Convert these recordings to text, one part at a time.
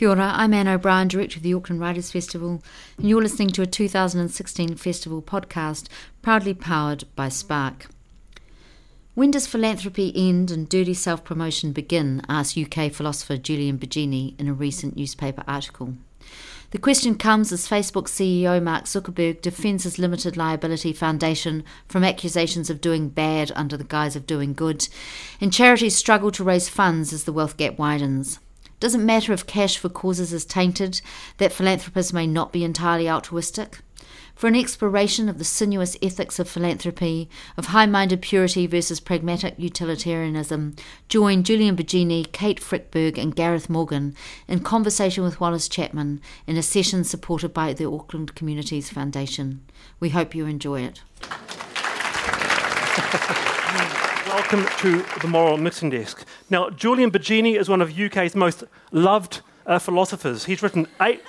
Kia ora, I'm Anne O'Brien, Director of the Auckland Writers Festival, and you're listening to a 2016 festival podcast proudly powered by Spark. When does philanthropy end and dirty self promotion begin? asked UK philosopher Julian Baggini in a recent newspaper article. The question comes as Facebook CEO Mark Zuckerberg defends his limited liability foundation from accusations of doing bad under the guise of doing good, and charities struggle to raise funds as the wealth gap widens. Doesn't matter if cash for causes is tainted, that philanthropists may not be entirely altruistic. For an exploration of the sinuous ethics of philanthropy, of high minded purity versus pragmatic utilitarianism, join Julian Baggini, Kate Frykberg, and Gareth Morgan in conversation with Wallace Chapman in a session supported by the Auckland Communities Foundation. We hope you enjoy it. Welcome to the Moral Mixing Desk. Now, Julian Baggini is one of UK's most loved uh, philosophers. He's written eight.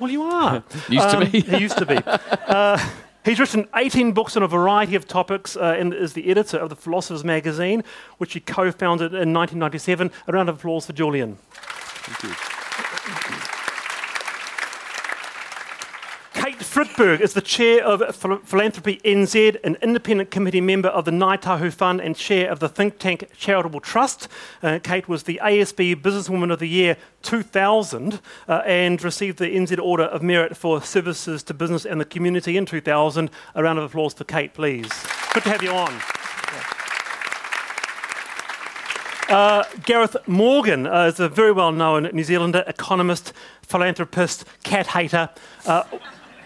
Well, you are. used um, to be. he used to be. Uh, he's written 18 books on a variety of topics uh, and is the editor of the Philosopher's Magazine, which he co founded in 1997. A round of applause for Julian. Thank you. Kate Frykberg is the chair of Philanthropy NZ, an independent committee member of the Ngāi Tahu Fund, and chair of the think tank Charitable Trust. Uh, Kate was the ASB Businesswoman of the Year 2000 uh, and received the NZ Order of Merit for services to business and the community in 2000. A round of applause for Kate, please. Good to have you on. Uh, Gareth Morgan uh, is a very well known New Zealander, economist, philanthropist, cat hater. Uh,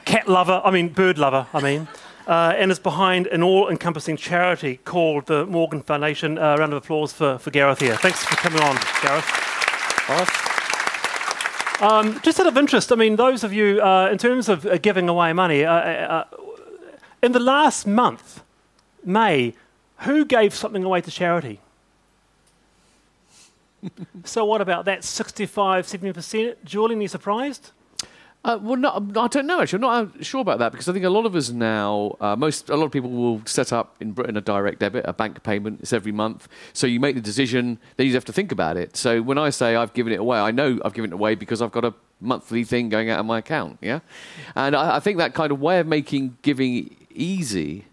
cat lover, I mean, bird lover, I mean, uh, and is behind an all encompassing charity called the Morgan Foundation. Uh, round of applause for, for Gareth here. Thanks for coming on, Gareth. Um, just out of interest, I mean, those of you, uh, in terms of uh, giving away money, uh, uh, in the last month, May, who gave something away to charity? so, what about that 65, 70%? Julian, are you surprised? Uh, well, no, I don't know. Actually, I'm not sure about that because I think a lot of us now, uh, most a lot of people will set up in Britain a direct debit, a bank payment. It's every month, so you make the decision. Then you have to think about it. So when I say I've given it away, I know I've given it away because I've got a monthly thing going out of my account. Yeah, and I, I think that kind of way of making giving easy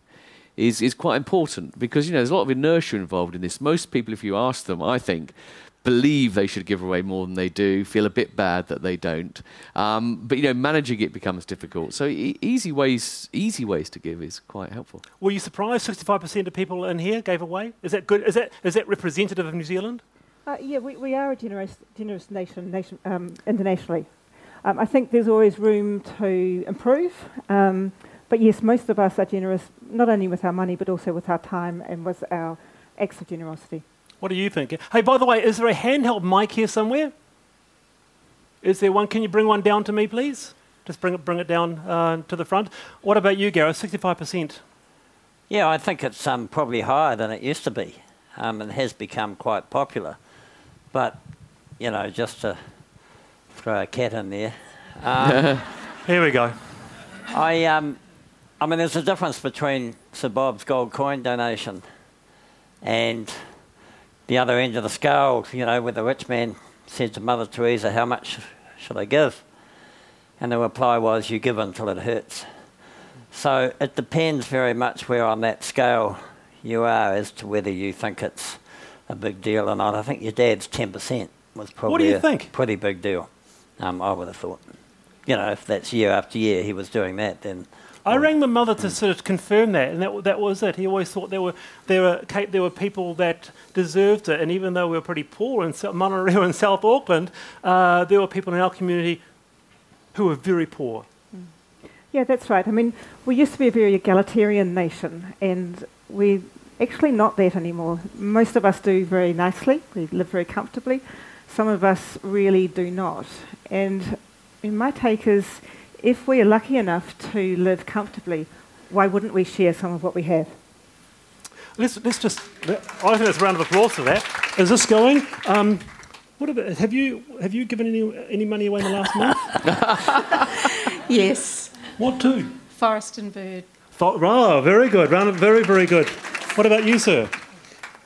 is is quite important because you know there's a lot of inertia involved in this. Most people, if you ask them, I think believe they should give away more than they do, feel a bit bad that they don't. Um, but you know, managing it becomes difficult. So e- easy ways, easy ways to give is quite helpful. Were you surprised? Sixty-five percent of people in here gave away. Is that good? Is that is that representative of New Zealand? Uh, yeah, we, we are a generous, generous nation, nation um, internationally. Um, I think there's always room to improve. Um, but yes, most of us are generous, not only with our money, but also with our time and with our acts of generosity. What do you think? Hey, by the way, is there a handheld mic here somewhere? Is there one? Can you bring one down to me, please? Just bring it, bring it down uh, to the front. What about you, Gareth? 65%. Yeah, I think it's um, probably higher than it used to be. Um, it has become quite popular. But, you know, just to throw a cat in there. Um, here we go. I, um, I mean, there's a difference between Sir Bob's gold coin donation and the other end of the scale, you know, where the rich man said to Mother Teresa, How much should I give? And the reply was, You give until it hurts. So it depends very much where on that scale you are as to whether you think it's a big deal or not. I think your dad's 10% was probably what do you think? pretty big deal, um, I would have thought. You know, if that's year after year he was doing that, then I rang my mother to sort of confirm that, and that, that was it. He always thought there were there were there were people that deserved it, and even though we were pretty poor in Manurewa and South Auckland, uh, there were people in our community who were very poor. Mm. Yeah, that's right. I mean, we used to be a very egalitarian nation, and we're actually not that anymore. Most of us do very nicely. We live very comfortably. Some of us really do not. And in my take is if we are lucky enough to live comfortably, why wouldn't we share some of what we have? Let's, let's just, I think that's a round of applause for that. Is this going? Um, what about, have you, have you given any, any money away in the last month? yes. What to? Forest and bird. For, oh, very good. Round of, very, very good. What about you, sir?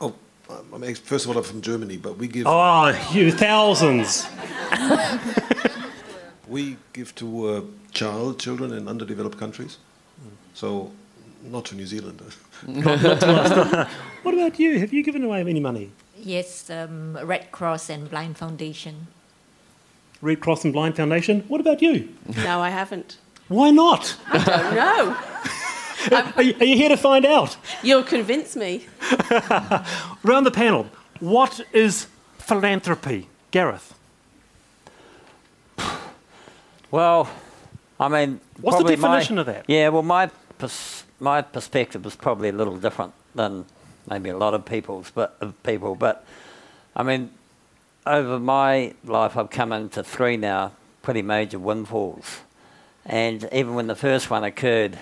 Oh, I mean, first of all, I'm from Germany, but we give Oh, you thousands. we give to uh, child children in underdeveloped countries. So, not to New Zealand. What about you? Have you given away any money? Yes, um, Red Cross and Blind Foundation. Red Cross and Blind Foundation. What about you? No, I haven't. Why not? I don't know. Are you, are you here to find out? You'll convince me. Round the panel, what is philanthropy? Gareth. Well, I mean, What's the probably my- definition of that? Yeah, well, my pers- my perspective is probably a little different than maybe a lot of people's, but of people. But I mean, over my life, I've come into three now pretty major windfalls, and even when the first one occurred,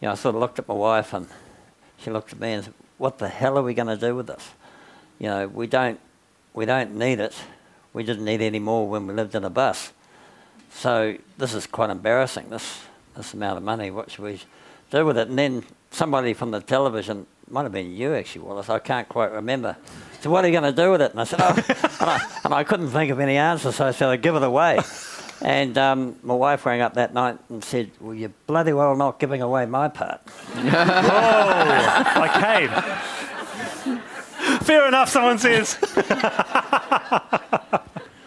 you know, I sort of looked at my wife and she looked at me and said, "What the hell are we going to do with this? You know, we don't we don't need it. We didn't need any more when we lived in a bus." So this is quite embarrassing. This this amount of money. What should we do with it? And then somebody from the television might have been you actually, Wallace. I can't quite remember. So what are you going to do with it? And I said, oh, and, I, and I couldn't think of any answer, so I said, I'd give it away. And um, my wife rang up that night and said, "Well, you're bloody well not giving away my part." I came. Fair enough, someone says.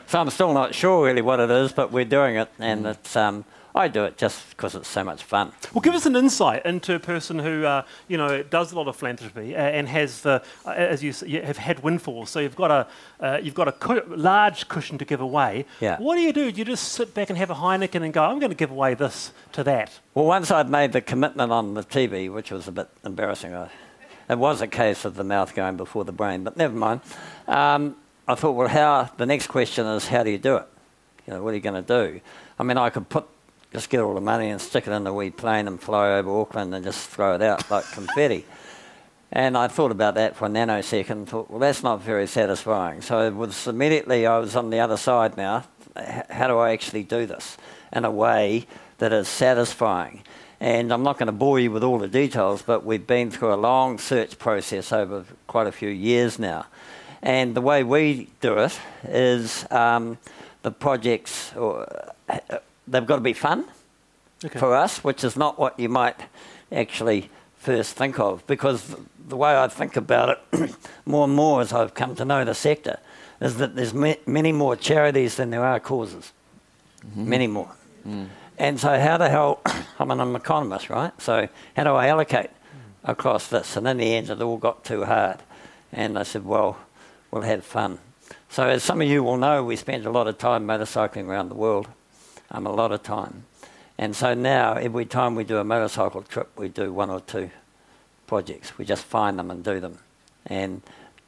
So I'm still not sure really what it is, but we're doing it, and it's. Um, I do it just because it's so much fun. Well, give us an insight into a person who, uh, you know, does a lot of philanthropy and has the, uh, as you, you have had windfalls. So you've got a, uh, you've got a cu- large cushion to give away. Yeah. What do you do? Do you just sit back and have a Heineken and go, I'm going to give away this to that? Well, once I'd made the commitment on the TV, which was a bit embarrassing, I, it was a case of the mouth going before the brain, but never mind. Um, I thought, well, how? The next question is, how do you do it? You know, what are you going to do? I mean, I could put just get all the money and stick it in a wee plane and fly over Auckland and just throw it out like confetti. And I thought about that for a nanosecond and thought, well, that's not very satisfying. So it was immediately I was on the other side now. How do I actually do this in a way that is satisfying? And I'm not going to bore you with all the details, but we've been through a long search process over quite a few years now. And the way we do it is um, the projects, or, uh, they've got to be fun Okay. for us, which is not what you might actually first think of. Because the way I think about it more and more as I've come to know the sector is that there's ma- many more charities than there are causes. Many more. And so, how the hell? I mean, I'm an economist, right? So, how do I allocate across this? And in the end, it all got too hard. And I said, well, we'll have fun. So, as some of you will know, we spend a lot of time motorcycling around the world, um, a lot of time. And so now, every time we do a motorcycle trip, we do one or two projects. We just find them and do them. And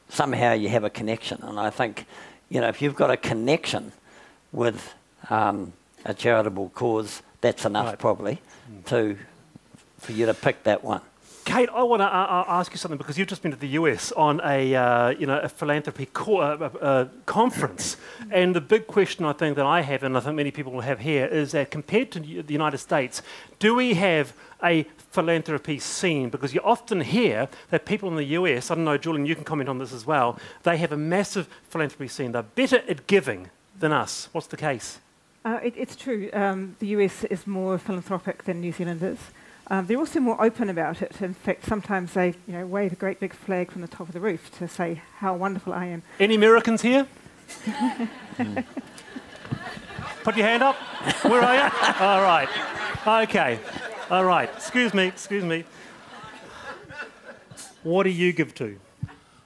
somehow you have a connection. And I think, you know, if you've got a connection with um, a charitable cause, that's enough Right. probably to for you to pick that one. Kate, I want to uh, uh, ask you something because you've just been to the US on a uh, you know a philanthropy co- uh, uh, uh, conference, and the big question I think that I have, and I think many people will have here, is that compared to the United States, do we have a philanthropy scene? Because you often hear that people in the US, I don't know, Julian, you can comment on this as well. They have a massive philanthropy scene. They're better at giving than us. What's the case? Uh, it, it's true. Um, the US is more philanthropic than New Zealand is. Um, they're also more open about it. In fact, sometimes they you know, wave a great big flag from the top of the roof to say how wonderful I am. Any Americans here? Put your hand up. Where are you? All right. Okay. All right. Excuse me. Excuse me. What do you give to?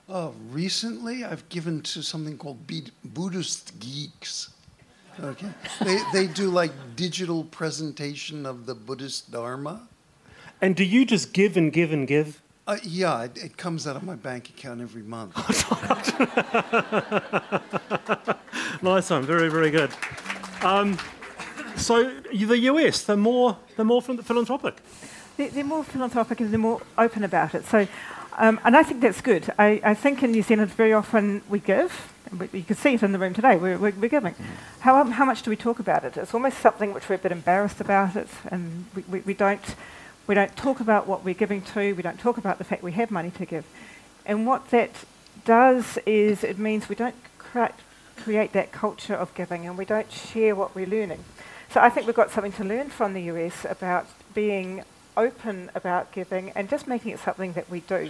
Uh, recently, I've given to something called Be- Buddhist Geeks. Okay, they they do like digital presentation of the Buddhist Dharma. And do you just give and give and give? Uh, yeah, it, it comes out of my bank account every month. Nice one. Very, very good. Um, so the US, they're more, they're more philanthropic. They're, they're more philanthropic and they're more open about it. So, um, and I think that's good. I, I think in New Zealand very often we give. we- You can see it in the room today. We're, we're, we're giving. How, um, how much do we talk about it? It's almost something which we're a bit embarrassed about it, and we, we, we don't we don't talk about what we're giving to. We don't talk about the fact we have money to give, and what that does is it means we don't crea- create that culture of giving and we don't share what we're learning. So I think we've got something to learn from the US about being open about giving and just making it something that we do.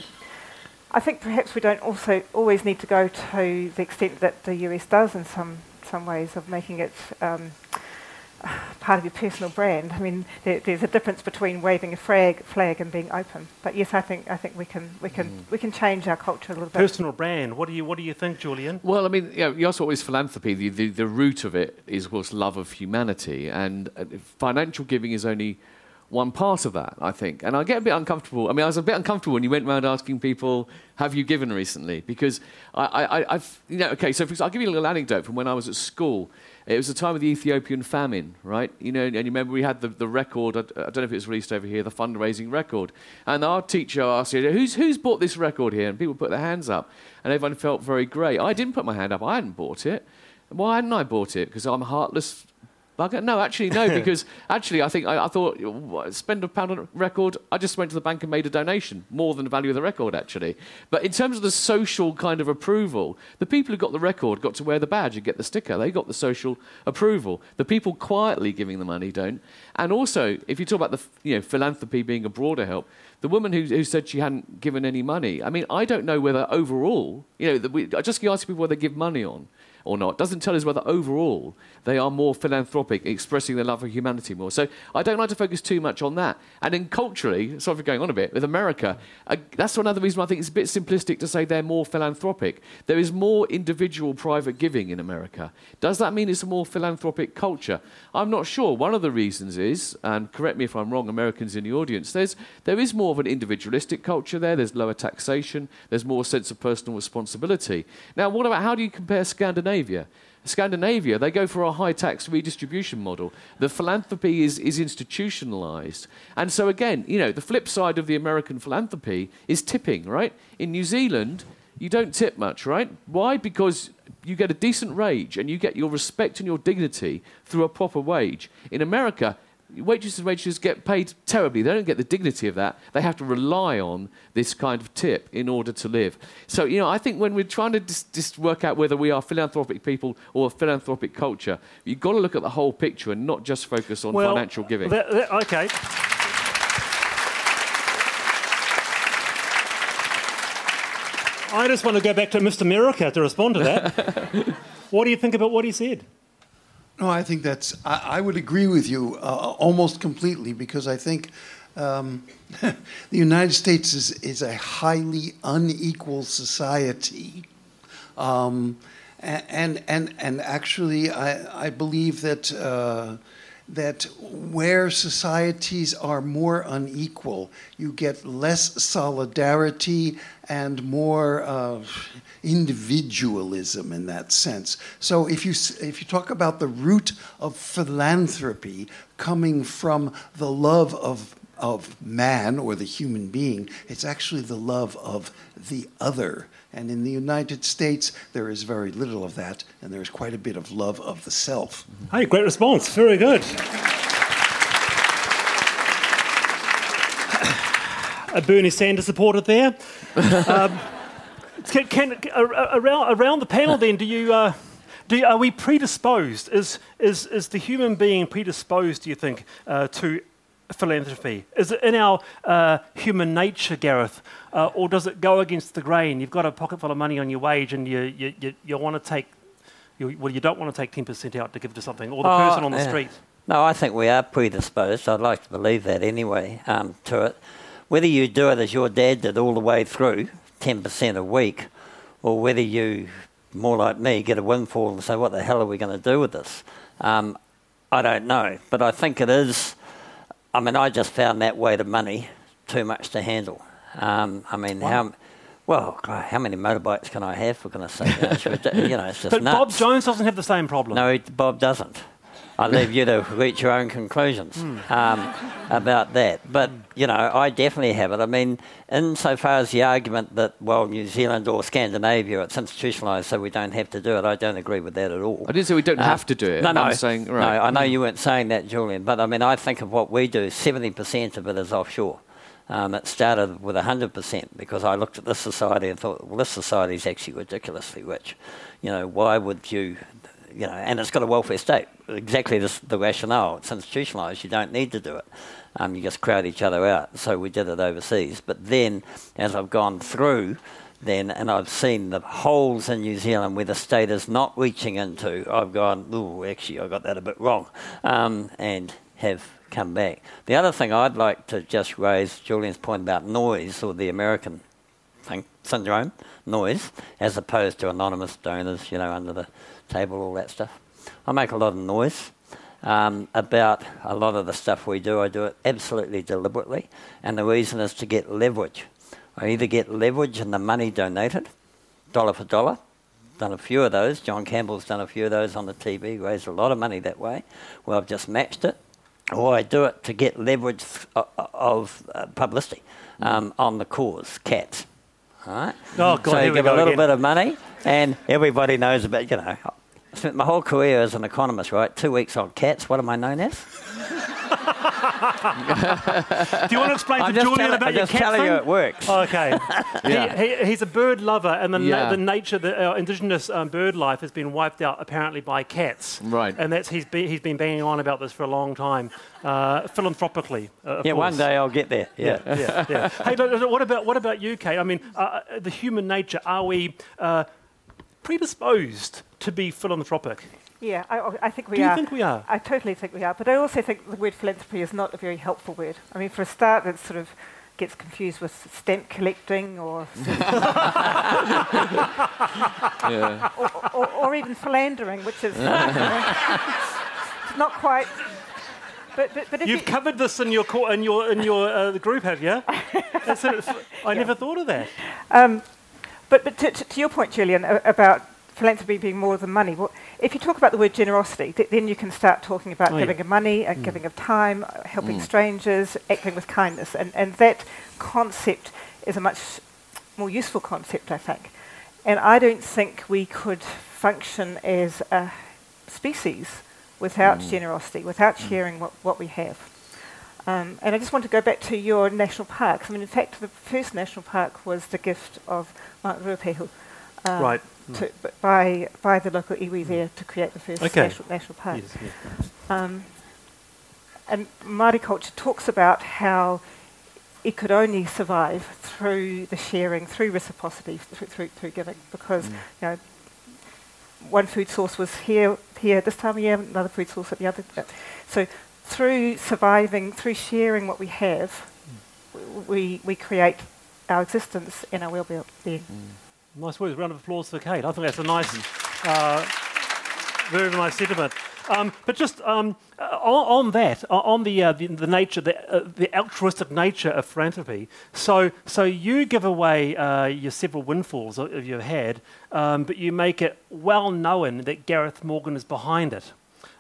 I think perhaps we don't also always need to go to the extent that the US does in some, some ways of making it um, part of your personal brand. I mean, there, there's a difference between waving a flag, flag and being open. But yes, I think I think we can we can we can change our culture a little bit. Personal brand. What do you What do you think, Julian? Well, I mean, you, know, you asked what is philanthropy. The, the, the root of it is, of course, love of humanity. And uh, financial giving is only one part of that, I think. And I get a bit uncomfortable. I mean, I was a bit uncomfortable when you went around asking people, have you given recently? Because I, I, I've, you know, okay, so for, I'll give you a little anecdote from when I was at school. It was the time of the Ethiopian famine, right? You know, and you remember we had the, the record, I, I don't know if it was released over here, the fundraising record. And our teacher asked, who's, who's bought this record here? And people put their hands up. And everyone felt very great. I didn't put my hand up. I hadn't bought it. Why hadn't I bought it? Because I'm heartless bugger? No, actually, no, because actually, I think I, I thought, what, spend a pound on a record. I just went to the bank and made a donation, more than the value of the record, actually. But in terms of the social kind of approval, the people who got the record got to wear the badge and get the sticker. They got the social approval. The people quietly giving the money don't. And also, if you talk about the you know philanthropy being a broader help, the woman who, who said she hadn't given any money. I mean, I don't know whether overall, you know, the, we, I just ask people what they give money on or not. Doesn't tell us whether overall they are more philanthropic, expressing their love for humanity more. So I don't like to focus too much on that. And then culturally, sorry for going on a bit, with America, uh, that's another reason I think it's a bit simplistic to say they're more philanthropic. There is more individual private giving in America. Does that mean it's a more philanthropic culture? I'm not sure. One of the reasons is, and correct me if I'm wrong, Americans in the audience, there's, there is more of an individualistic culture there. There's lower taxation. There's more sense of personal responsibility. Now, what about how do you compare Scandinavia? Scandinavia, they go for a high tax redistribution model. The philanthropy is, is institutionalized. And so, again, you know, the flip side of the American philanthropy is tipping, right? In New Zealand, you don't tip much, right? Why? Because you get a decent wage and you get your respect and your dignity through a proper wage. In America, waitresses and waitresses get paid terribly. They don't get the dignity of that. They have to rely on this kind of tip in order to live. So, you know, I think when we're trying to just, just work out whether we are philanthropic people or a philanthropic culture, you've got to look at the whole picture and not just focus on Well, financial giving. that- that- okay. I just want to go back to Mr. America to respond to that. what do you think about what he said? No, I think that's, I, I would agree with you uh, almost completely because I think um, the United States is, is a highly unequal society. Um, and, and, and actually, I, I believe that, uh, that where societies are more unequal, you get less solidarity and more uh, individualism in that sense. So if you if you talk about the root of philanthropy coming from the love of of man or the human being, it's actually the love of the other. And in the United States, there is very little of that, and there is quite a bit of love of the self. Hey, great response. Very good. A Bernie Sanders supporter there. Um, can, can, around, around the panel, then, do you, uh, do are we predisposed? Is, is, is the human being predisposed, do you think, uh, to philanthropy? Is it in our uh, human nature, Gareth, uh, or does it go against the grain? You've got a pocket full of money on your wage and you, you, you, you want to take, you, well, you don't want to take 10% out to give to something, or the Oh, person on the yeah. street. No, I think we are predisposed. I'd like to believe that anyway um, to it. Whether you do it as your dad did all the way through, 10% a week, or whether you, more like me, get a windfall and say, what the hell are we going to do with this? Um, I don't know. But I think it is, I mean, I just found that weight of money too much to handle. Um, I mean, how. Well, God, how many motorbikes can I have? For goodness sake, you know, it's, ridic- you know, it's just But Bob. Jones doesn't have the same problem. No, he- Bob doesn't. I leave you to reach your own conclusions um, about that. But, you know, I definitely have it. I mean, insofar as the argument that, well, New Zealand or Scandinavia, it's institutionalised so we don't have to do it, I don't agree with that at all. I didn't say we don't Uh, have to do it. No, no. I'm saying, right. No, I know you weren't saying that, Julian, but I mean, I think of what we do, 70% of it is offshore. Um, it started with 100% because I looked at this society and thought, well, this society is actually ridiculously rich. You know, why would you, you know, and it's got a welfare state. Exactly the rationale. It's institutionalised. You don't need to do it. Um, you just crowd each other out. So we did it overseas. But then, as I've gone through, then, and I've seen the holes in New Zealand where the state is not reaching into, I've gone, oh, actually, I got that a bit wrong, um, and have come back. The other thing I'd like to just raise Julian's point about noise or the American syndrome, noise, as opposed to anonymous donors, you know, under the table, all that stuff. I make a lot of noise. Um, about a lot of the stuff we do, I do it absolutely deliberately, and the reason is to get leverage. I either get leverage in the money donated, dollar for dollar. Done a few of those. John Campbell's done a few of those on the TV, raised a lot of money that way. Well, I've just matched it. Or I do it to get leverage of, of uh, publicity um, on the cause, cats. All right? Oh, God, so you give a little again. bit of money, and everybody knows about, you know, I spent my whole career as an economist, right? Two weeks on cats. What am I known as? Do you want to explain I'm to Julian about I'm your just cat telling you it works. Okay. Yeah. he, he, he's a bird lover, and the, na- Yeah. the nature, the uh, indigenous um, bird life has been wiped out apparently by cats. Right. And that's he's been, he's been banging on about this for a long time, uh, philanthropically. Uh, of Yeah, one course. day I'll get there. Yeah. Yeah, yeah, yeah. hey, look, look, what about what about you, Kate? I mean, uh, uh, the human nature. Are we uh, predisposed to be philanthropic? Yeah, I, I think we Do you are. think we are? I totally think we are. But I also think the word philanthropy is not a very helpful word. I mean, for a start, it sort of gets confused with stamp collecting or, Yeah. or, or, or even philandering, which is not quite. But, but, but if You've you, covered this in your co- in your in your uh, the group, have you? That's it. I never thought of that. Um, but but to, to, to your point, Julian, about philanthropy being more than money, well, if you talk about the word generosity, th- then you can start talking about Oh, yeah. giving of money, uh, giving of time, uh, helping strangers, acting with kindness, and, and that concept is a much more useful concept, I think. And I don't think we could function as a species without generosity, without sharing what, what we have. Um, and I just want to go back to your national parks. I mean, in fact, the first national park was the gift of Mount Ruapehu. Um, Right. Hmm. To, by, by the local iwi hmm. there to create the first Okay. national, national park. Yes, yes. Um, and Māori culture talks about how it could only survive through the sharing, through reciprocity, through, through, through giving, because hmm. you know one food source was here here this time of year, another food source at the other. So through surviving, through sharing what we have, w- we we create our existence and our well-being. Nice words. Round of applause for Kate. I think that's a nice, uh, very nice sentiment. Um, but just um, uh, on, on that, on the, uh, the the nature, the, uh, the altruistic nature of philanthropy. So, so you give away uh, your several windfalls that you've had, um, but you make it well known that Gareth Morgan is behind it.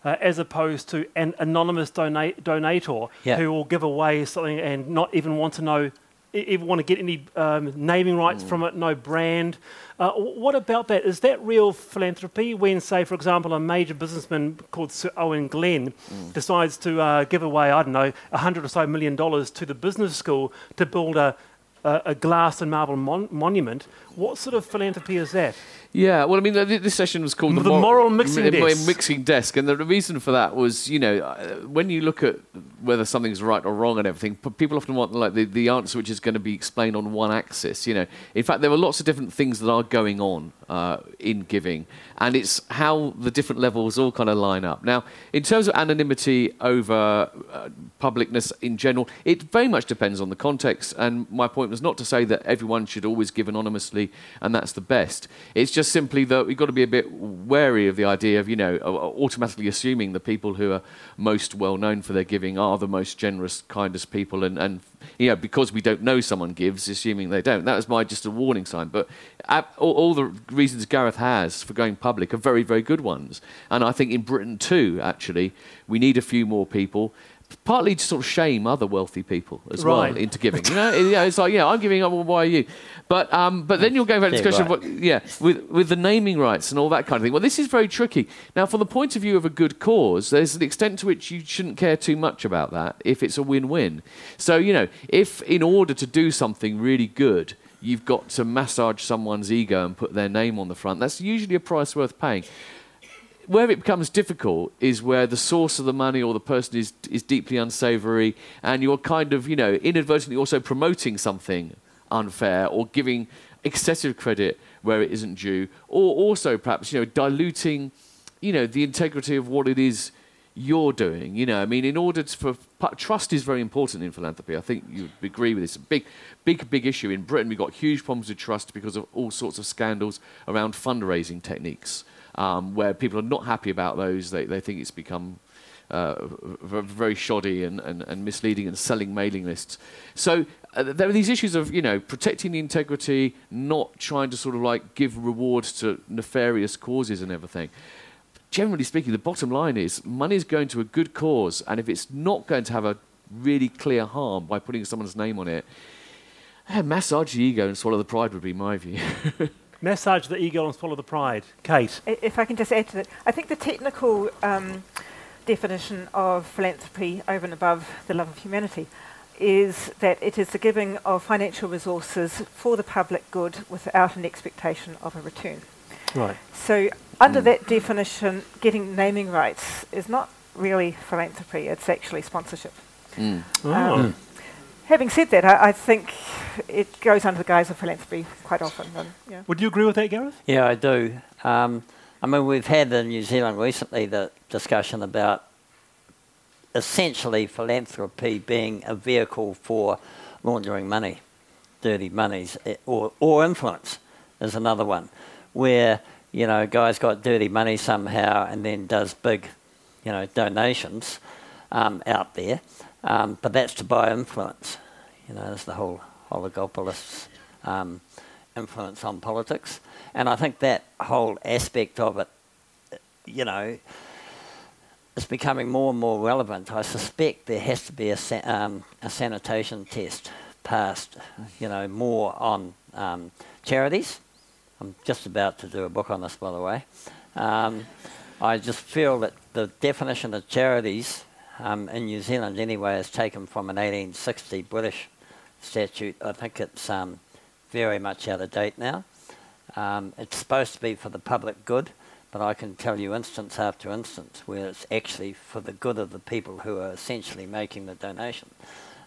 Uh, as opposed to an anonymous donate, donator Yeah. who will give away something and not even want to know even want to get any um, naming rights from it, no brand. Uh, what about that? Is that real philanthropy when, say, for example, a major businessman called Sir Owen Glenn decides to uh, give away, I don't know, a hundred or so million dollars to the business school to build a, a, a glass and marble mon- monument? What sort of philanthropy is that? Yeah, well, I mean, this session was called The moral mixing m- m- desk. mixing desk, and the reason for that was, you know, uh, when you look at whether something's right or wrong and everything, people often want like the, the answer which is going to be explained on one axis. You know, in fact, there are lots of different things that are going on uh, in giving, and it's how the different levels all kind of line up. Now, in terms of anonymity over uh, publicness in general, it very much depends on the context. And my point was not to say that everyone should always give anonymously and that's the best. It's just simply that we've got to be a bit wary of the idea of, you know, automatically assuming the people who are most well known for their giving are the most generous, kindest people, and, and you know, because we don't know someone gives, assuming they don't. That was my just a warning sign. But all, all the reasons Gareth has for going public are very, very good ones. And I think in Britain too, actually, we need a few more people. Partly to sort of shame other wealthy people as Right. well into giving. You know, yeah, it's like, yeah, I'm giving up. Well, why are you? But um, but then you're going back to the Yeah, discussion right. of what, yeah, with with the naming rights and all that kind of thing. Well, this is very tricky. Now, from the point of view of a good cause, there's an extent to which you shouldn't care too much about that if it's a win-win. So you know, if in order to do something really good. You've got to massage someone's ego and put their name on the front. That's usually a price worth paying where it becomes difficult is where the source of the money or the person is is deeply unsavory, and you're kind of you know inadvertently also promoting something unfair or giving excessive credit where it isn't due, or also perhaps you know diluting you know the integrity of what it is you're doing. You know, I mean, in order to, for trust is very important in philanthropy. I think you agree with this. A big, big, big issue in Britain. We've got huge problems with trust because of all sorts of scandals around fundraising techniques, um, where people are not happy about those. They they think it's become uh, very shoddy and, and, and misleading and selling mailing lists. So uh, there are these issues of you know protecting the integrity, not trying to sort of like give rewards to nefarious causes and everything generally speaking, the bottom line is money is going to a good cause, and if it's not going to have a really clear harm by putting someone's name on it, eh, massage the ego and swallow the pride would be my view. Massage the ego and swallow the pride. Kate. If I can just add to that, I think the technical um, definition of philanthropy over and above the love of humanity is that it is the giving of financial resources for the public good without an expectation of a return. Right. So, under that definition, getting naming rights is not really philanthropy, it's actually sponsorship. Mm. Oh. Um, Having said that, I, I think it goes under the guise of philanthropy quite often. And, yeah. Would you agree with that, Gareth? Yeah, I do. Um, I mean, we've had in New Zealand recently the discussion about essentially philanthropy being a vehicle for laundering money, dirty monies, eh, or, or influence is another one, where, you know, a guy's got dirty money somehow and then does big, you know, donations um, out there, um, but that's to buy influence. You know, there's the whole oligopolists um, influence on politics. And I think that whole aspect of it, you know, is becoming more and more relevant. I suspect there has to be a, sa- um, a sanitation test passed, you know, more on um, charities. I'm just about to do a book on this, by the way. Um, I just feel that the definition of charities um, in New Zealand, anyway, is taken from an 1860 British statute. I think it's um, very much out of date now. Um, it's supposed to be for the public good, but I can tell you instance after instance where it's actually for the good of the people who are essentially making the donation.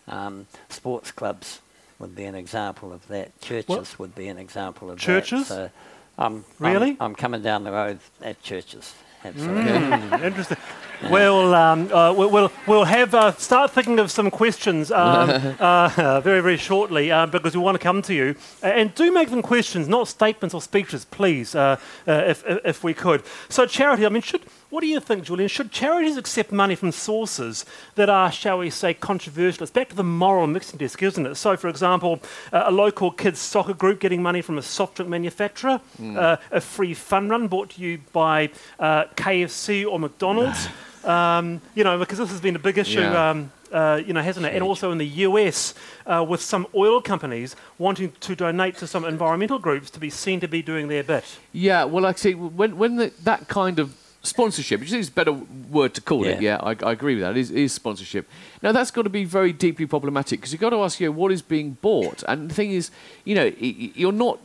Um, sports clubs would be an example of that. Churches would be an example of Churches? that. So I'm, Really? I'm, I'm coming down the road at churches. Absolutely. Mm, interesting. Well, um, uh, we'll, we'll, have uh, start thinking of some questions um, uh, very, very shortly uh, because we want to come to you. And do make them questions, not statements or speeches, please, uh, uh, if, if, we could. So, charity, I mean, should, what do you think, Julian? Should charities accept money from sources that are, shall we say, controversial? It's back to the moral mixing desk, isn't it? So, for example, uh, a local kids' soccer group getting money from a soft drink manufacturer, uh, a free fun run brought to you by uh, KFC or McDonald's. Um, you know, because this has been a big issue, Yeah. um, uh, you know, hasn't it? And also in the US, uh, with some oil companies wanting to donate to some environmental groups to be seen to be doing their bit. Yeah, well, I say, when when the, that kind of sponsorship, which is a better word to call it, yeah, Yeah. I, I agree with that. It is, is sponsorship. Now that's got to be very deeply problematic because you've got to ask, you know, what is being bought? And the thing is, you know, you're not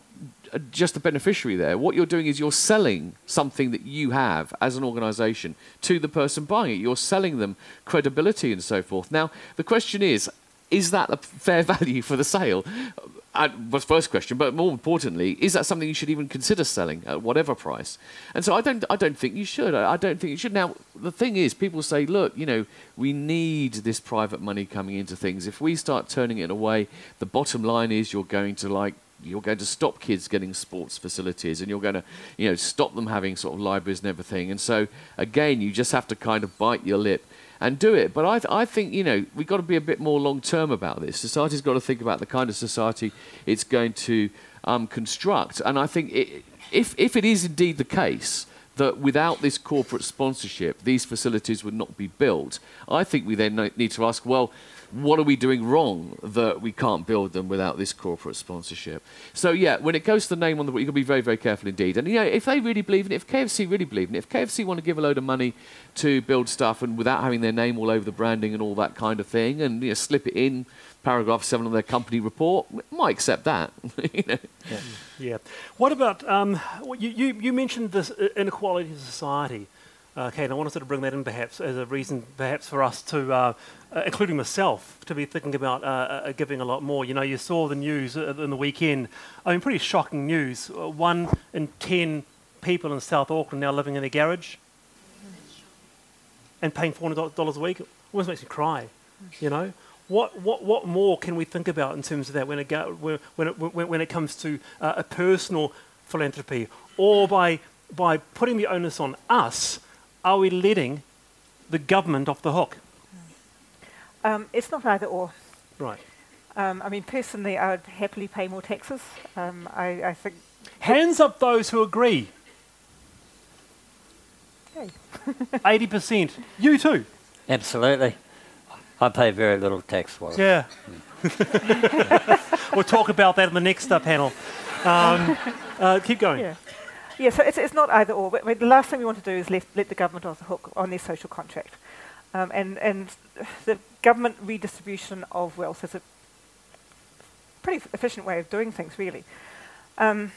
just a beneficiary there. What you're doing is you're selling something that you have as an organisation to the person buying it. You're selling them credibility and so forth. Now the question is, is that a fair value for the sale? Uh, was first question, but more importantly, is that something you should even consider selling at whatever price? And so I don't, I don't think you should. I don't think you should. Now the thing is, people say, look, you know, we need this private money coming into things. If we start turning it away, the bottom line is you're going to like you're going to stop kids getting sports facilities and you're going to you know stop them having sort of libraries and everything. And so again you just have to kind of bite your lip and do it. But i, th- I think you know we've got to be a bit more long term about this. Society's got to think about the kind of society it's going to um, construct. And i think it, if, if it is indeed the case that without this corporate sponsorship, these facilities would not be built. I think we then need to ask, well, what are we doing wrong that we can't build them without this corporate sponsorship? So yeah, when it goes to the name on the, you've got to be very, very careful indeed. And you know, if they really believe in it, if KFC really believe in it, if KFC want to give a load of money to build stuff and without having their name all over the branding and all that kind of thing, and you know, slip it in paragraph seven of their company report, might accept that. you know. Yeah. What about um, you, you, you mentioned this inequality in society. Uh, Kate, I wanted to sort of bring that in perhaps as a reason, perhaps for us to, uh, uh, including myself, to be thinking about uh, uh, giving a lot more. You know, you saw the news uh, in the weekend. I mean, pretty shocking news. One in ten people in South Auckland now living in a garage and paying four hundred dollars a week. It almost makes me cry. You know, what what what more can we think about in terms of that when it when when it, when, it comes to a personal philanthropy, or by by putting the onus on us, are we letting the government off the hook? Um, it's not either or. Right. Um, I mean, personally, I would happily pay more taxes. Um, I, I think. Hands up those who agree. Hey. Eighty percent. You too. Absolutely. I pay very little tax for it. Yeah. we'll talk about that in the next uh, panel. Um, uh, keep going. Yeah. Yeah, so it's, it's not either or. But, but the last thing we want to do is let, let the government off the hook on their social contract. Um, and, and the government redistribution of wealth is a pretty f- efficient way of doing things, really. Um,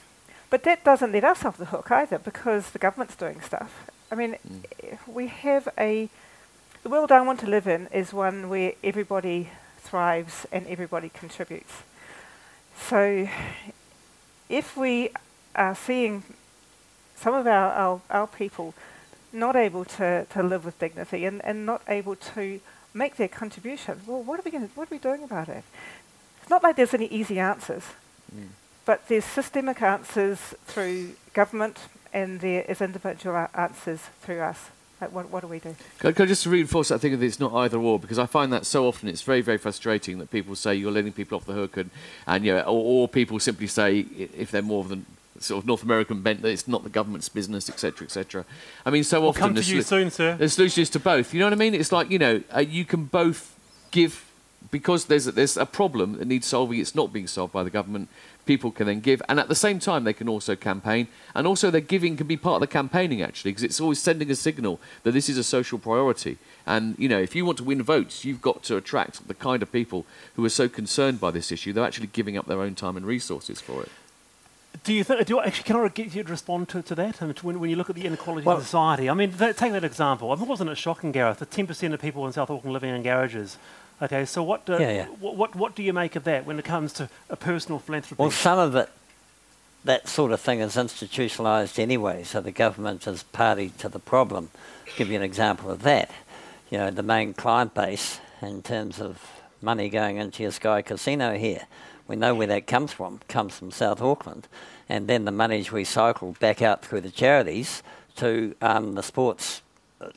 but that doesn't let us off the hook either because the government's doing stuff. I mean, eh, we have a. The world I want to live in is one where everybody thrives and everybody contributes. So if we are seeing some of our, our, our people not able to, to live with dignity and, and not able to make their contribution, well, what are we going what are we doing about it? It's not like there's any easy answers, mm. but there's systemic answers through government and there is individual answers through us. Like what, what do we do? Can, can I just reinforce that thing of it's not either or because I find that so often it's very very frustrating that people say you're letting people off the hook and and you know, or, or people simply say if they're more than sort of North American bent that it's not the government's business etc etc. I mean so We'll often come to the you soon, sir. the solution is to both. You know what I mean? It's like you know uh, you can both give because there's a, there's a problem that needs solving. It's not being solved by the government. People can then give, and at the same time they can also campaign, and also their giving can be part of the campaigning actually, because it's always sending a signal that this is a social priority. And you know, if you want to win votes, you've got to attract the kind of people who are so concerned by this issue they're actually giving up their own time and resources for it. Do you think? Do you, actually, can I get you to respond to, to that? And to when, when you look at the inequality Well- in society, I mean, that, take that example. I mean, wasn't it shocking, Gareth? The ten percent of people in South Auckland living in garages. Okay, so what, uh, Yeah, yeah. What, what what do you make of that when it comes to a personal philanthropy? Well, some of it, that sort of thing is institutionalised anyway, so the government is party to the problem. give you an example of that. You know, the main client base in terms of money going into your Sky Casino here, we know where that comes from. It comes from South Auckland, and then the money's recycled back out through the charities to um, the sports, uh,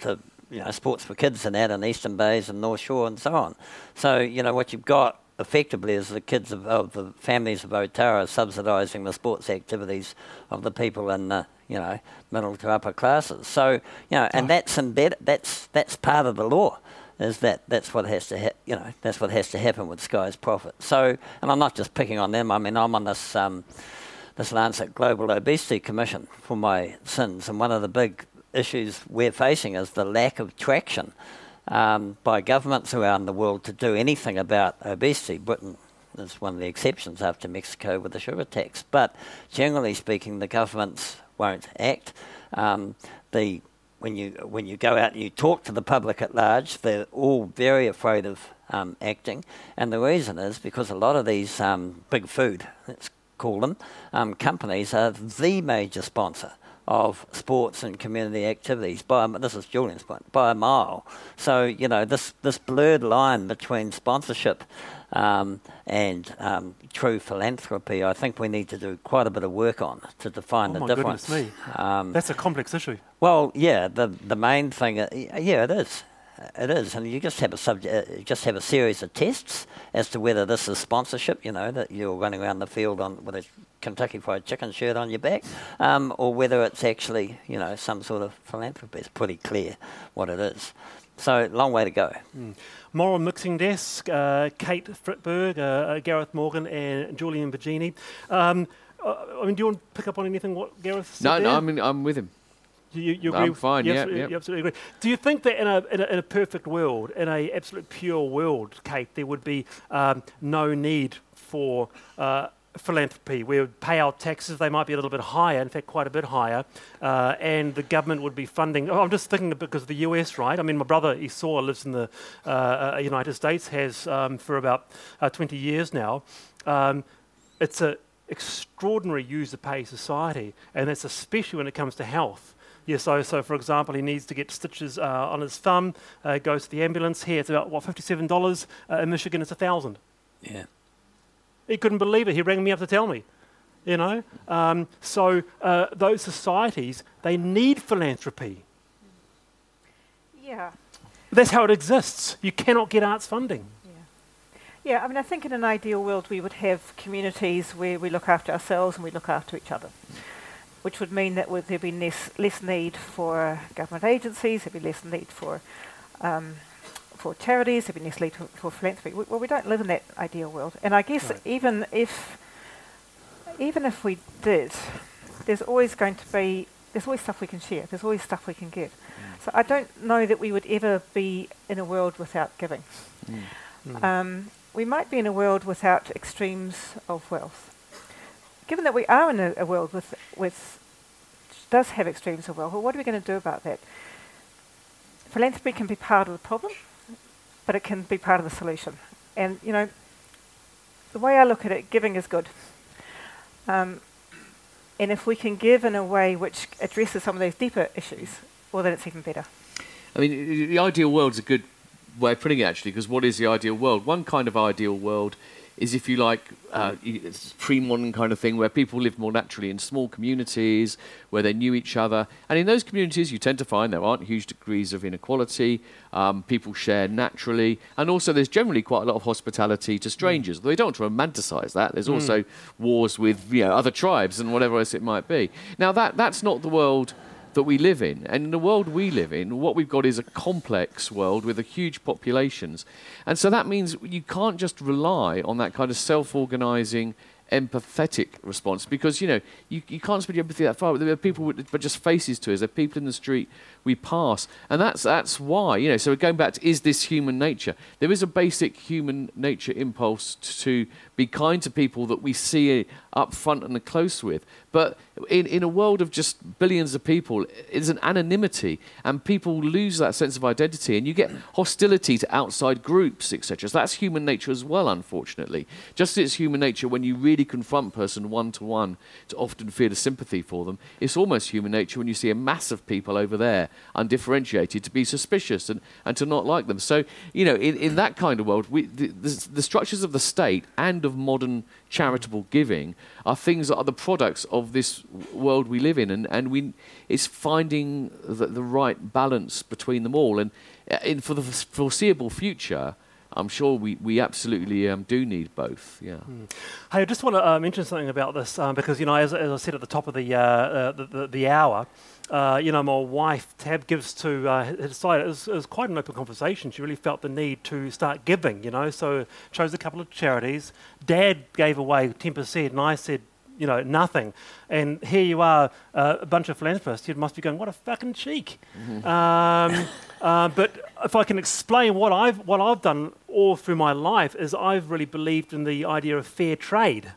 to you know, sports for kids and that in Eastern Bays and North Shore and so on. So you know what you've got effectively is the kids of, of the families of Otara subsidising the sports activities of the people in the you know middle to upper classes. So you know, and that's embedded. That's that's part of the law. Is that that's what has to ha- you know that's what has to happen with Sky's profit. So and I'm not just picking on them. I mean I'm on this um, this Lancet Global Obesity Commission for my sins, and one of the big issues we're facing is the lack of traction um, by governments around the world to do anything about obesity. Britain is one of the exceptions after Mexico with the sugar tax, but generally speaking, the governments won't act. Um, the when you when you go out and you talk to the public at large, they're all very afraid of um, acting, and the reason is because a lot of these um, big food, let's call them, um, companies are the major sponsor of sports and community activities by this is Julian's point by a mile. So you know this this blurred line between sponsorship um, and um, true philanthropy, I think we need to do quite a bit of work on to define oh the my difference. goodness me, Um, that's a complex issue. well, yeah, the the main thing, uh, yeah, it is. it is, and you just have a subject, uh, just have a series of tests as to whether this is sponsorship. You know that you're running around the field on with a Kentucky Fried Chicken shirt on your back, um, or whether it's actually you know some sort of philanthropy. It's pretty clear what it is. So long way to go. Mm. Moral Mixing Desk, uh, Kate Frykberg, uh, uh, Gareth Morgan, and Julian Baggini. Um, uh, I mean, do you want to pick up on anything what Gareth said No, no. I mean, I'm with him. You, you I'm fine, You yeah, absolutely, yeah. you absolutely agree. Do you think that in a, in a in a perfect world, in a absolute pure world, Kate, there would be um, no need for uh, philanthropy? We would pay our taxes; they might be a little bit higher, in fact, quite a bit higher, uh, and the government would be funding. Oh, I'm just thinking because of the US, right? I mean, my brother Esau lives in the uh, uh, United States, has um, for about uh, 20 years now. Um, it's an extraordinary user pay society, and that's especially when it comes to health. Yeah, so, so for example, he needs to get stitches uh, on his thumb, uh, goes to the ambulance. Here it's about, what, $57? Uh, in Michigan it's 1000 Yeah. He couldn't believe it. He rang me up to tell me. You know? Um, so uh, those societies, they need philanthropy. Yeah. That's how it exists. You cannot get arts funding. Yeah, I mean, I think in an ideal world we would have communities where we look after ourselves and we look after each other, which would mean that would, there'd be less, less need for government agencies, there'd be less need for um, for charities, there'd be less for, for philanthropy. We, well, we don't live in that ideal world, and I guess Right. even if even if we did, there's always going to be there's always stuff we can share. There's always stuff we can give. Mm. So I don't know that we would ever be in a world without giving. Mm. Mm. Um, we might be in a world without extremes of wealth. Given that we are in a, a world with, with does have extremes of wealth, well, what are we going to do about that? Philanthropy can be part of the problem, but it can be part of the solution. And you know, the way I look at it, giving is good. Um, and if we can give in a way which addresses some of those deeper issues, well, then it's even better. I mean, the ideal world is a good way of putting it, actually, because what is the ideal world? One kind of ideal world is, if you like, uh, pre-modern kind of thing where people live more naturally in small communities where they knew each other, and in those communities, you tend to find there aren't huge degrees of inequality. Um, people share naturally, and also there's generally quite a lot of hospitality to strangers. Though they don't want to romanticise that. There's also wars with you know other tribes and whatever else it might be. Now that that's not the world that we live in. And in the world we live in, what we've got is a complex world with a huge populations. And so that means you can't just rely on that kind of self organizing, empathetic response because, you know, you, you can't spread your empathy that far. There are people with but just faces to us. There are people in the street we pass. And that's, that's why, you know, so we're going back to is this human nature? There is a basic human nature impulse to be kind to people that we see up front and close with. But in, in a world of just billions of people, it's an anonymity, and people lose that sense of identity, and you get hostility to outside groups, etc. So that's human nature as well, unfortunately. Just as it's human nature when you really confront a person one to one to often feel a sympathy for them, it's almost human nature when you see a mass of people over there, undifferentiated, to be suspicious and, and to not like them. So, you know, in, in that kind of world, we, the, the, the structures of the state and of modern charitable giving are things that are the products of this world we live in, and, and we, it's finding the, the right balance between them all. And uh, in, for the foreseeable future, I'm sure we, we absolutely um, do need both. Yeah. Hey, I just want to uh, mention something about this um, because, you know, as, as I said at the top of the, uh, uh, the, the, the hour, uh, you know, my wife, Tab, gives to, uh, had decided, it was, it was quite an open conversation. She really felt the need to start giving, you know, so chose a couple of charities. Dad gave away 10%, and I said, you know, nothing. And here you are, uh, a bunch of philanthropists. You must be going, what a fucking cheek. Um, uh, but if I can explain what I've, what I've done all through my life is I've really believed in the idea of fair trade.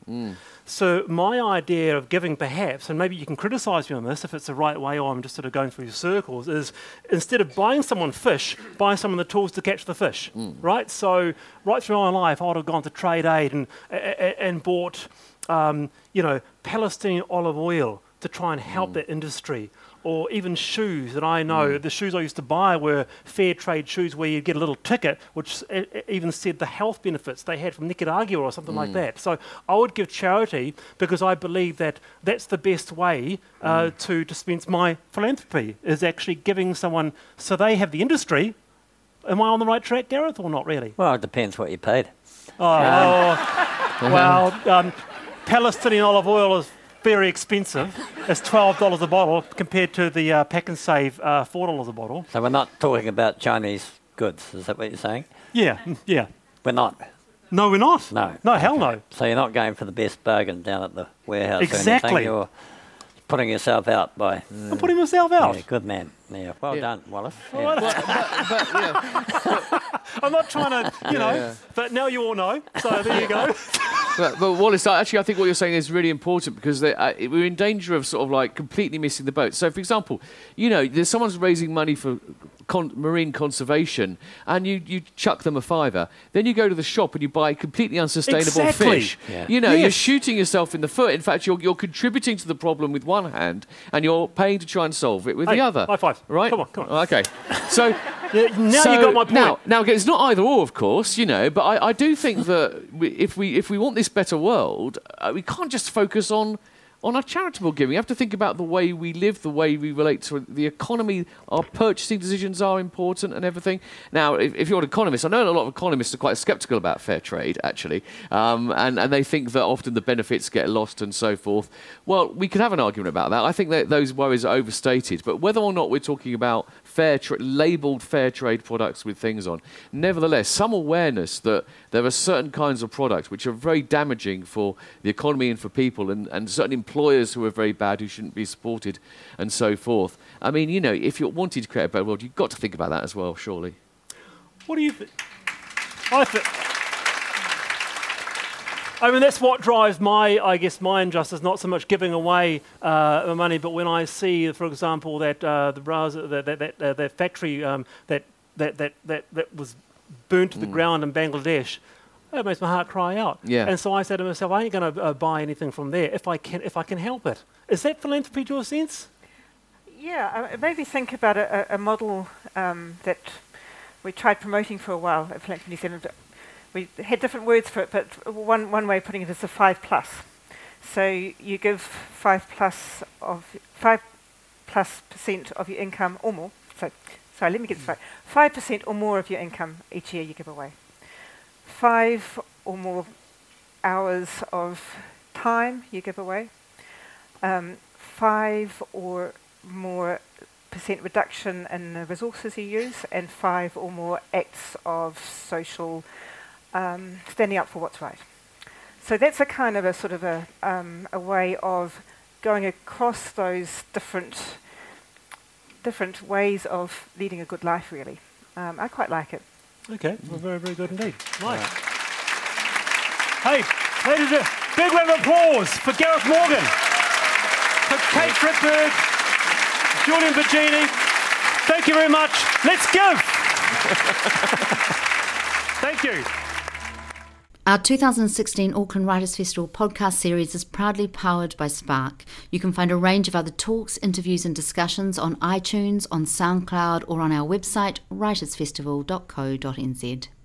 So my idea of giving, perhaps, and maybe you can criticise me on this if it's the right way, or I'm just sort of going through circles, is instead of buying someone fish, buy someone the tools to catch the fish, right? So right through my life, I would have gone to Trade Aid and a- a- and bought, um, you know, Palestinian olive oil to try and help that industry. Or even shoes that I know, the shoes I used to buy were fair trade shoes where you'd get a little ticket which even said the health benefits they had from Nicaragua or something like that. So I would give charity because I believe that that's the best way uh, to dispense my philanthropy is actually giving someone so they have the industry Am I on the right track, Gareth, or not really? Well, it depends what you paid. Oh, well, um, Palestinian olive oil is very expensive. It's twelve dollars a bottle compared to the uh, Pak'nSave uh, four dollars a bottle. So we're not talking about Chinese goods. Is that what you're saying? Yeah, mm, yeah. We're not. No, we're not. No. No, hell no. So you're not going for the best bargain down at the warehouse. Or Exactly. anything. You're putting yourself out by. I'm putting myself out. Yeah, good man. Yeah. Well Yeah. done, Wallace. Yeah. Well, but, yeah. I'm not trying to, you know, Yeah. but now you all know. So there you go. but, but Wallace, actually, I think what you're saying is really important because they, uh, we're in danger of sort of like completely missing the boat. So, for example, you know, there's someone's raising money for con- marine conservation, and you, you chuck them a fiver. Then you go to the shop and you buy completely unsustainable Exactly. fish. Yeah. You know, you're shooting yourself in the foot. In fact, you're, you're contributing to the problem with one hand, and you're paying to try and solve it with Hey, the other. high five. Right? Come on, come on. Okay. So. Now So you got my point. Now, now it's not either or, of course, you know. But I, I do think that we, if we if we want this better world, uh, we can't just focus on on our charitable giving. We have to think about the way we live, the way we relate to the economy. Our purchasing decisions are important and everything. Now, if, if you're an economist, I know a lot of economists are quite sceptical about fair trade, actually, um, and and they think that often the benefits get lost and so forth. Well, we could have an argument about that. I think that those worries are overstated. But whether or not we're talking about fair tra- labeled fair trade products with things on. Nevertheless, some awareness that there are certain kinds of products which are very damaging for the economy and for people, and, and certain employers who are very bad who shouldn't be supported, and so forth. I mean, you know, if you're wanting to create a better world, you've got to think about that as well, surely. What do you think? I think. I mean, that's what drives my, I guess, my injustice. Not so much giving away uh, money, but when I see, for example, that uh, the Brazil, that that that, uh, that factory um, that, that that that that was burnt to the ground in Bangladesh. That makes my heart cry out. Yeah. And so I said to myself, I ain't going to uh, buy anything from there if I can, if I can help it. Is that philanthropy to a sense? Yeah, uh, maybe think about a, a a model um, that we tried promoting for a while at Philanthropy New Zealand. We had different words for it, but one, one way of putting it is the five plus. So you give five plus of five plus percent of your income or more. So, sorry, let me get this right. Five percent or more of your income each year you give away. Five or more hours of time you give away. Um, five or more percent reduction in the resources you use, and five or more acts of social um, standing up for what's right. So that's a kind of a sort of a, um, a way of going across those different different ways of leading a good life. Really, um, I quite like it. Okay, well, very, very good indeed. Right. Hey, ladies and big round of applause for Gareth Morgan, for Kate Frykberg, Julian Baggini. Thank you very much. Let's give. Thank you. Our 2016 Auckland Writers Festival podcast series is proudly powered by Spark. You can find a range of other talks, interviews, and discussions on iTunes, on SoundCloud, or on our website, writersfestival.co.nz.